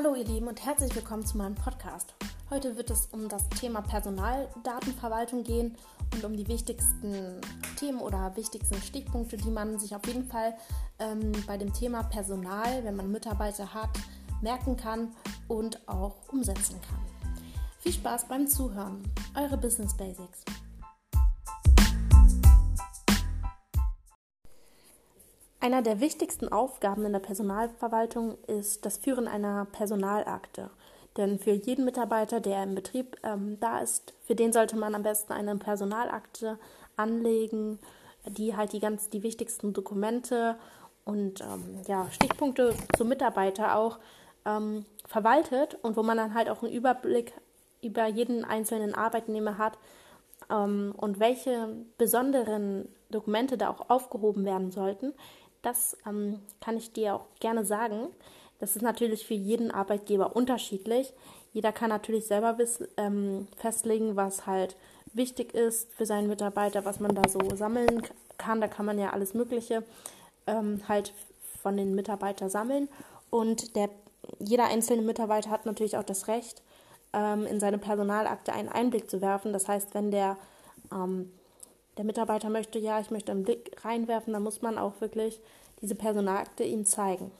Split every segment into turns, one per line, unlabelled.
Hallo ihr Lieben und herzlich willkommen zu meinem Podcast. Heute wird es um das Thema Personaldatenverwaltung gehen und um die wichtigsten Themen oder wichtigsten Stichpunkte, die man sich auf jeden Fall ähm, bei dem Thema Personal, wenn man Mitarbeiter hat, merken kann und auch umsetzen kann. Viel Spaß beim Zuhören. Eure Business Basics. Einer der wichtigsten Aufgaben in der Personalverwaltung ist das Führen einer Personalakte. Denn für jeden Mitarbeiter, der im Betrieb ähm, da ist, für den sollte man am besten eine Personalakte anlegen, die halt die ganz die wichtigsten Dokumente und ähm, ja, Stichpunkte zum Mitarbeiter auch ähm, verwaltet und wo man dann halt auch einen Überblick über jeden einzelnen Arbeitnehmer hat ähm, und welche besonderen Dokumente da auch aufgehoben werden sollten, das ähm, kann ich dir auch gerne sagen. Das ist natürlich für jeden Arbeitgeber unterschiedlich. Jeder kann natürlich selber wissen, ähm, festlegen, was halt wichtig ist für seinen Mitarbeiter, was man da so sammeln kann. Da kann man ja alles Mögliche ähm, halt von den Mitarbeitern sammeln. Und der, jeder einzelne Mitarbeiter hat natürlich auch das Recht, ähm, in seine Personalakte einen Einblick zu werfen. Das heißt, wenn der ähm, der Mitarbeiter möchte, ja, ich möchte einen Blick reinwerfen, dann muss man auch wirklich diese Personalakte ihm zeigen.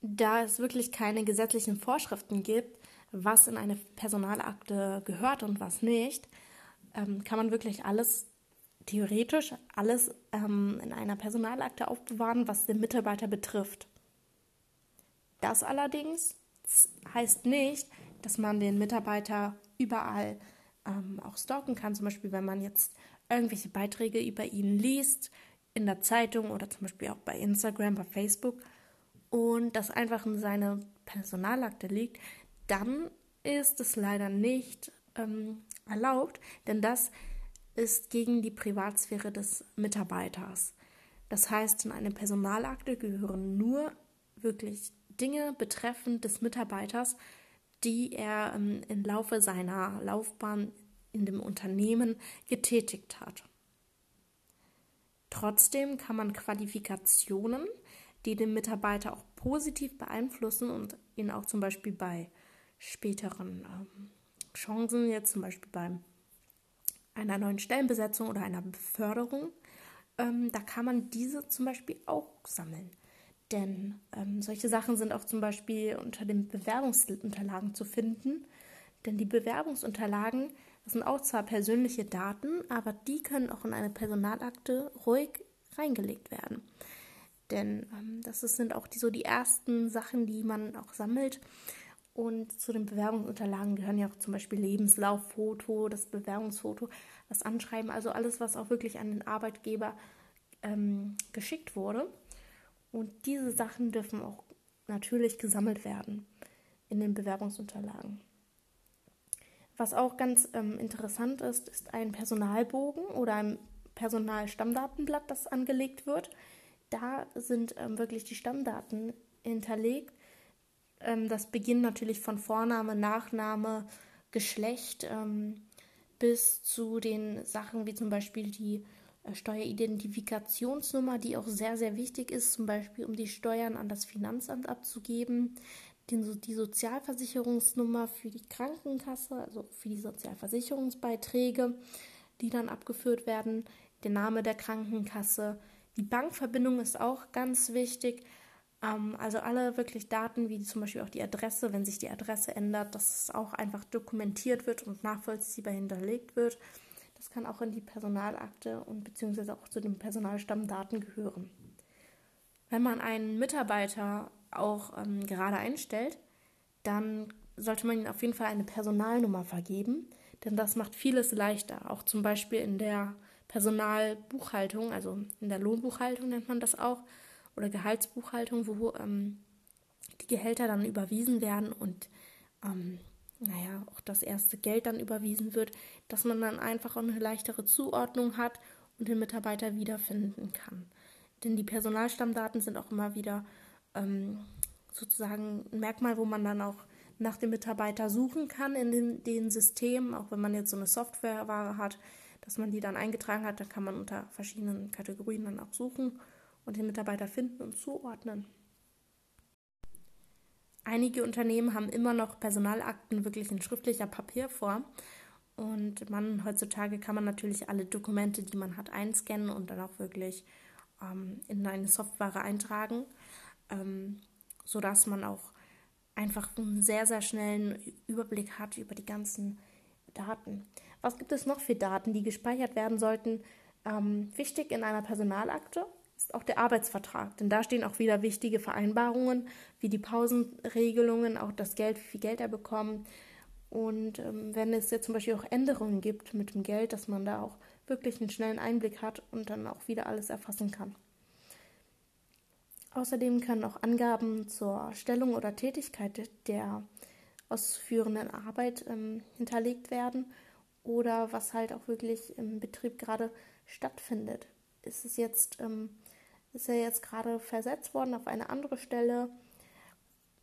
Da es wirklich keine gesetzlichen Vorschriften gibt, was in eine Personalakte gehört und was nicht, ähm, kann man wirklich alles, theoretisch alles ähm, in einer Personalakte aufbewahren, was den Mitarbeiter betrifft. Das allerdings heißt nicht, dass man den Mitarbeiter überall ähm, auch stalken kann. Zum Beispiel, wenn man jetzt irgendwelche Beiträge über ihn liest, in der Zeitung oder zum Beispiel auch bei Instagram, bei Facebook und das einfach in seine Personalakte liegt, dann ist es leider nicht ähm, erlaubt, denn das ist gegen die Privatsphäre des Mitarbeiters. Das heißt, in eine Personalakte gehören nur wirklich Dinge betreffend des Mitarbeiters, die er ähm, im Laufe seiner Laufbahn in dem Unternehmen getätigt hat. Trotzdem kann man Qualifikationen, die den Mitarbeiter auch positiv beeinflussen und ihn auch zum Beispiel bei späteren ähm, Chancen, jetzt zum Beispiel bei einer neuen Stellenbesetzung oder einer Beförderung, ähm, da kann man diese zum Beispiel auch sammeln. Denn ähm, solche Sachen sind auch zum Beispiel unter den Bewerbungsunterlagen zu finden. Denn die Bewerbungsunterlagen, sind auch zwar persönliche Daten, aber die können auch in eine Personalakte ruhig reingelegt werden. Denn ähm, das sind auch die, so die ersten Sachen, die man auch sammelt. Und zu den Bewerbungsunterlagen gehören ja auch zum Beispiel Lebenslauffoto, das Bewerbungsfoto, das Anschreiben, also alles, was auch wirklich an den Arbeitgeber ähm, geschickt wurde. Und diese Sachen dürfen auch natürlich gesammelt werden in den Bewerbungsunterlagen. Was auch ganz ähm, interessant ist, ist ein Personalbogen oder ein Personalstammdatenblatt, das angelegt wird. Da sind ähm, wirklich die Stammdaten hinterlegt. Ähm, das beginnt natürlich von Vorname, Nachname, Geschlecht ähm, bis zu den Sachen wie zum Beispiel die Steueridentifikationsnummer, die auch sehr, sehr wichtig ist, zum Beispiel um die Steuern an das Finanzamt abzugeben, den, die Sozialversicherungsnummer für die Krankenkasse, also für die Sozialversicherungsbeiträge, die dann abgeführt werden, der Name der Krankenkasse. Die Bankverbindung ist auch ganz wichtig. Ähm, also alle wirklich Daten, wie zum Beispiel auch die Adresse, wenn sich die Adresse ändert, dass es auch einfach dokumentiert wird und nachvollziehbar hinterlegt wird. Das kann auch in die Personalakte und beziehungsweise auch zu den Personalstammdaten gehören. Wenn man einen Mitarbeiter auch ähm, gerade einstellt, dann sollte man ihm auf jeden Fall eine Personalnummer vergeben, denn das macht vieles leichter. Auch zum Beispiel in der Personalbuchhaltung, also in der Lohnbuchhaltung nennt man das auch, oder Gehaltsbuchhaltung, wo ähm, die Gehälter dann überwiesen werden und ähm, naja, auch das erste Geld dann überwiesen wird, dass man dann einfach eine leichtere Zuordnung hat und den Mitarbeiter wiederfinden kann. Denn die Personalstammdaten sind auch immer wieder ähm, sozusagen ein Merkmal, wo man dann auch nach dem Mitarbeiter suchen kann in den, den Systemen, auch wenn man jetzt so eine Softwareware hat, dass man die dann eingetragen hat, da kann man unter verschiedenen Kategorien dann auch suchen und den Mitarbeiter finden und zuordnen. Einige Unternehmen haben immer noch Personalakten wirklich in schriftlicher Papierform. Und man heutzutage kann man natürlich alle Dokumente, die man hat, einscannen und dann auch wirklich ähm, in eine Software eintragen, ähm, sodass man auch einfach einen sehr, sehr schnellen Überblick hat über die ganzen Daten. Was gibt es noch für Daten, die gespeichert werden sollten? Ähm, wichtig in einer Personalakte ist auch der Arbeitsvertrag, denn da stehen auch wieder wichtige Vereinbarungen, wie die Pausenregelungen, auch das Geld, wie viel Geld er bekommt. Und ähm, wenn es jetzt zum Beispiel auch Änderungen gibt mit dem Geld, dass man da auch wirklich einen schnellen Einblick hat und dann auch wieder alles erfassen kann. Außerdem können auch Angaben zur Stellung oder Tätigkeit der ausführenden Arbeit ähm, hinterlegt werden oder was halt auch wirklich im Betrieb gerade stattfindet. Ist es jetzt, ähm, ist er jetzt gerade versetzt worden auf eine andere Stelle?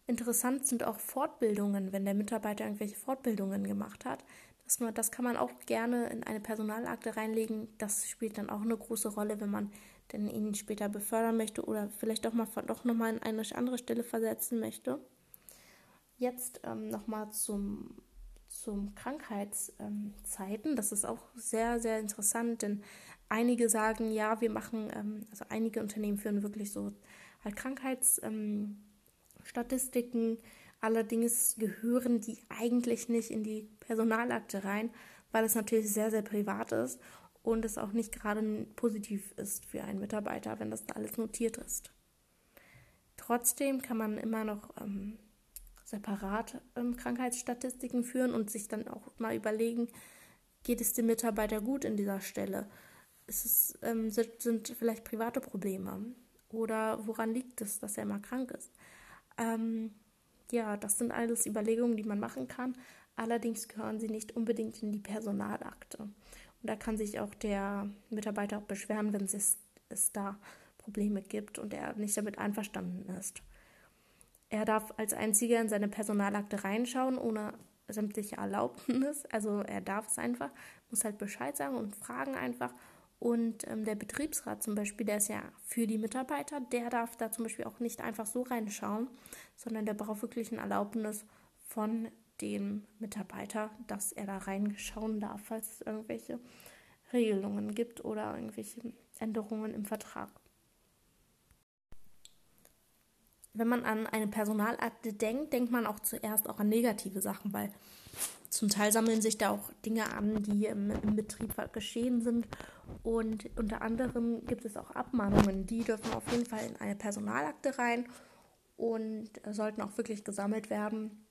Interessant sind auch Fortbildungen, wenn der Mitarbeiter irgendwelche Fortbildungen gemacht hat. Das, das kann man auch gerne in eine Personalakte reinlegen. Das spielt dann auch eine große Rolle, wenn man denn ihn später befördern möchte oder vielleicht doch mal doch noch mal in eine andere Stelle versetzen möchte. Jetzt ähm, noch mal zum zum Krankheitszeiten. das ist auch sehr sehr interessant, denn einige sagen ja, wir machen ähm, also einige Unternehmen führen wirklich so halt Krankheitsstatistiken. Ähm, Allerdings gehören die eigentlich nicht in die Personalakte rein, weil es natürlich sehr sehr privat ist und es auch nicht gerade positiv ist für einen Mitarbeiter, wenn das da alles notiert ist. Trotzdem kann man immer noch ähm, separat ähm, Krankheitsstatistiken führen und sich dann auch mal überlegen, geht es dem Mitarbeiter gut in dieser Stelle? Es, ähm, sind, sind, vielleicht private Probleme? Oder woran liegt es, dass er immer krank ist? Ähm, ja, das sind alles Überlegungen, die man machen kann. Allerdings gehören sie nicht unbedingt in die Personalakte. Und da kann sich auch der Mitarbeiter auch beschweren, wenn es, es da Probleme gibt und er nicht damit einverstanden ist. Er darf als einziger in seine Personalakte reinschauen, ohne sämtliche Erlaubnis. Also er darf es einfach, muss halt Bescheid sagen und fragen einfach. Und ähm, der Betriebsrat zum Beispiel, der ist ja für die Mitarbeiter, der darf da zum Beispiel auch nicht einfach so reinschauen, sondern der braucht wirklich eine Erlaubnis von dem Mitarbeiter, dass er da reinschauen darf, falls es irgendwelche Regelungen gibt oder irgendwelche Änderungen im Vertrag. Wenn man an eine Personalakte denkt, denkt man auch zuerst auch an negative Sachen, weil zum Teil sammeln sich da auch Dinge an, die im, im Betrieb geschehen sind. Und unter anderem gibt es auch Abmahnungen, die dürfen auf jeden Fall in eine Personalakte rein und sollten auch wirklich gesammelt werden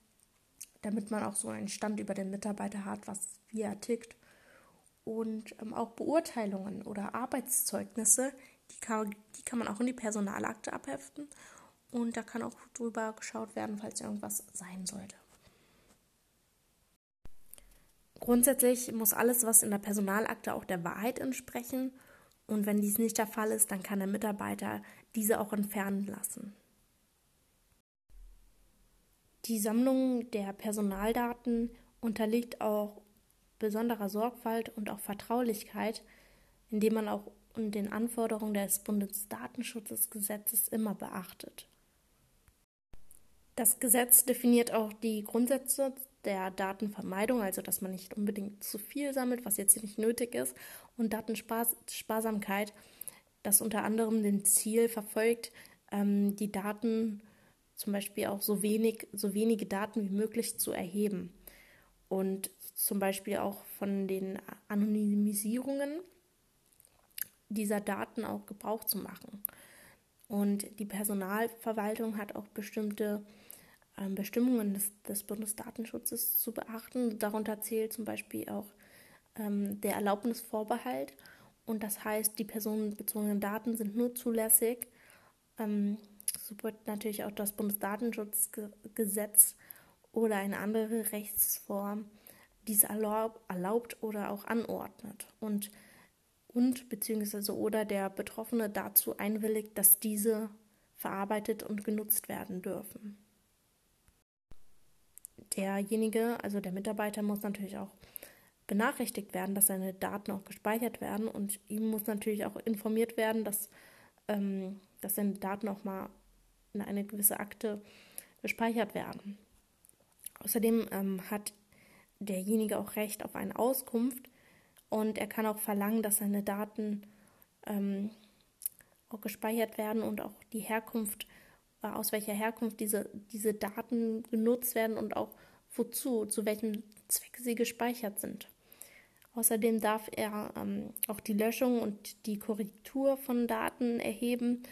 damit man auch so einen Stand über den Mitarbeiter hat, was wie er tickt. Und ähm, auch Beurteilungen oder Arbeitszeugnisse, die kann, die kann man auch in die Personalakte abheften. Und da kann auch drüber geschaut werden, falls irgendwas sein sollte. Grundsätzlich muss alles, was in der Personalakte auch der Wahrheit entsprechen. Und wenn dies nicht der Fall ist, dann kann der Mitarbeiter diese auch entfernen lassen. Die Sammlung der Personaldaten unterliegt auch besonderer Sorgfalt und auch Vertraulichkeit, indem man auch den Anforderungen des Bundesdatenschutzgesetzes immer beachtet. Das Gesetz definiert auch die Grundsätze der Datenvermeidung, also dass man nicht unbedingt zu viel sammelt, was jetzt nicht nötig ist, und Datensparsamkeit, das unter anderem den Ziel verfolgt, ähm, die Daten zum Beispiel auch so wenig, so wenige Daten wie möglich zu erheben. Und zum Beispiel auch von den Anonymisierungen dieser Daten auch Gebrauch zu machen. Und die Personalverwaltung hat auch bestimmte Bestimmungen des, des, Bundesdatenschutzes zu beachten. Darunter zählt zum Beispiel auch ähm, der Erlaubnisvorbehalt. Und das heißt, die personenbezogenen Daten sind nur zulässig, ähm, so wird natürlich auch das Bundesdatenschutzgesetz oder eine andere Rechtsform dies erlaub, erlaubt oder auch anordnet und und beziehungsweise oder der Betroffene dazu einwilligt, dass diese verarbeitet und genutzt werden dürfen. Derjenige, also der Mitarbeiter, muss natürlich auch benachrichtigt werden, dass seine Daten auch gespeichert werden und ihm muss natürlich auch informiert werden, dass, ähm, dass seine Daten auch mal in eine gewisse Akte gespeichert werden. Außerdem ähm, hat derjenige auch Recht auf eine Auskunft und er kann auch verlangen, dass seine Daten ähm, auch gespeichert werden und auch die Herkunft, aus welcher Herkunft diese, diese Daten genutzt werden und auch wozu, zu welchem Zweck sie gespeichert sind. Außerdem darf er ähm, auch die Löschung und die Korrektur von Daten erheben.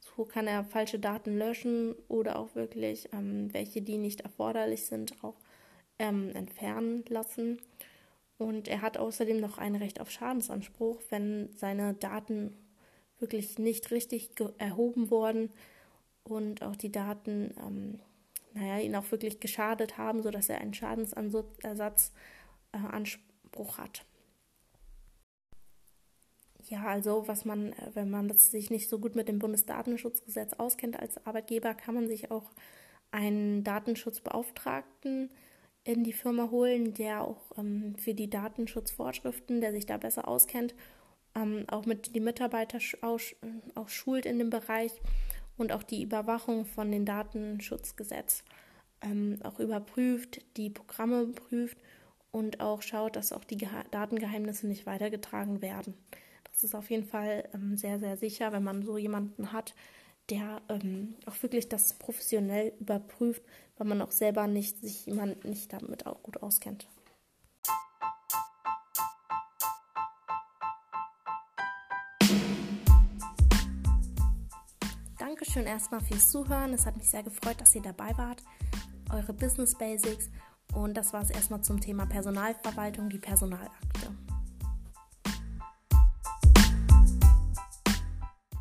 So kann er falsche Daten löschen oder auch wirklich ähm, welche, die nicht erforderlich sind, auch ähm, entfernen lassen. Und er hat außerdem noch ein Recht auf Schadensanspruch, wenn seine Daten wirklich nicht richtig erhoben wurden und auch die Daten, ähm, naja, ihn auch wirklich geschadet haben, sodass er einen Schadensersatzanspruch äh, hat. Ja, also was man, äh, wenn man sich nicht so gut mit dem Bundesdatenschutzgesetz auskennt als Arbeitgeber, kann man sich auch einen Datenschutzbeauftragten in die Firma holen, der auch ähm, für die Datenschutzvorschriften, der sich da besser auskennt, ähm, auch mit die Mitarbeiter auch, auch schult in dem Bereich und auch die Überwachung von den Datenschutzgesetz ähm, auch überprüft, die Programme prüft und auch schaut, dass auch die Ge Datengeheimnisse nicht weitergetragen werden. Das ist auf jeden Fall ähm, sehr, sehr sicher, wenn man so jemanden hat, der ähm, auch wirklich das professionell überprüft, weil man auch selber nicht sich jemand nicht damit auch gut auskennt. Dankeschön erstmal fürs Zuhören. Es hat mich sehr gefreut, dass ihr dabei wart. Eure Business Basics. Und das war es erstmal zum Thema Personalverwaltung, die Personalakte.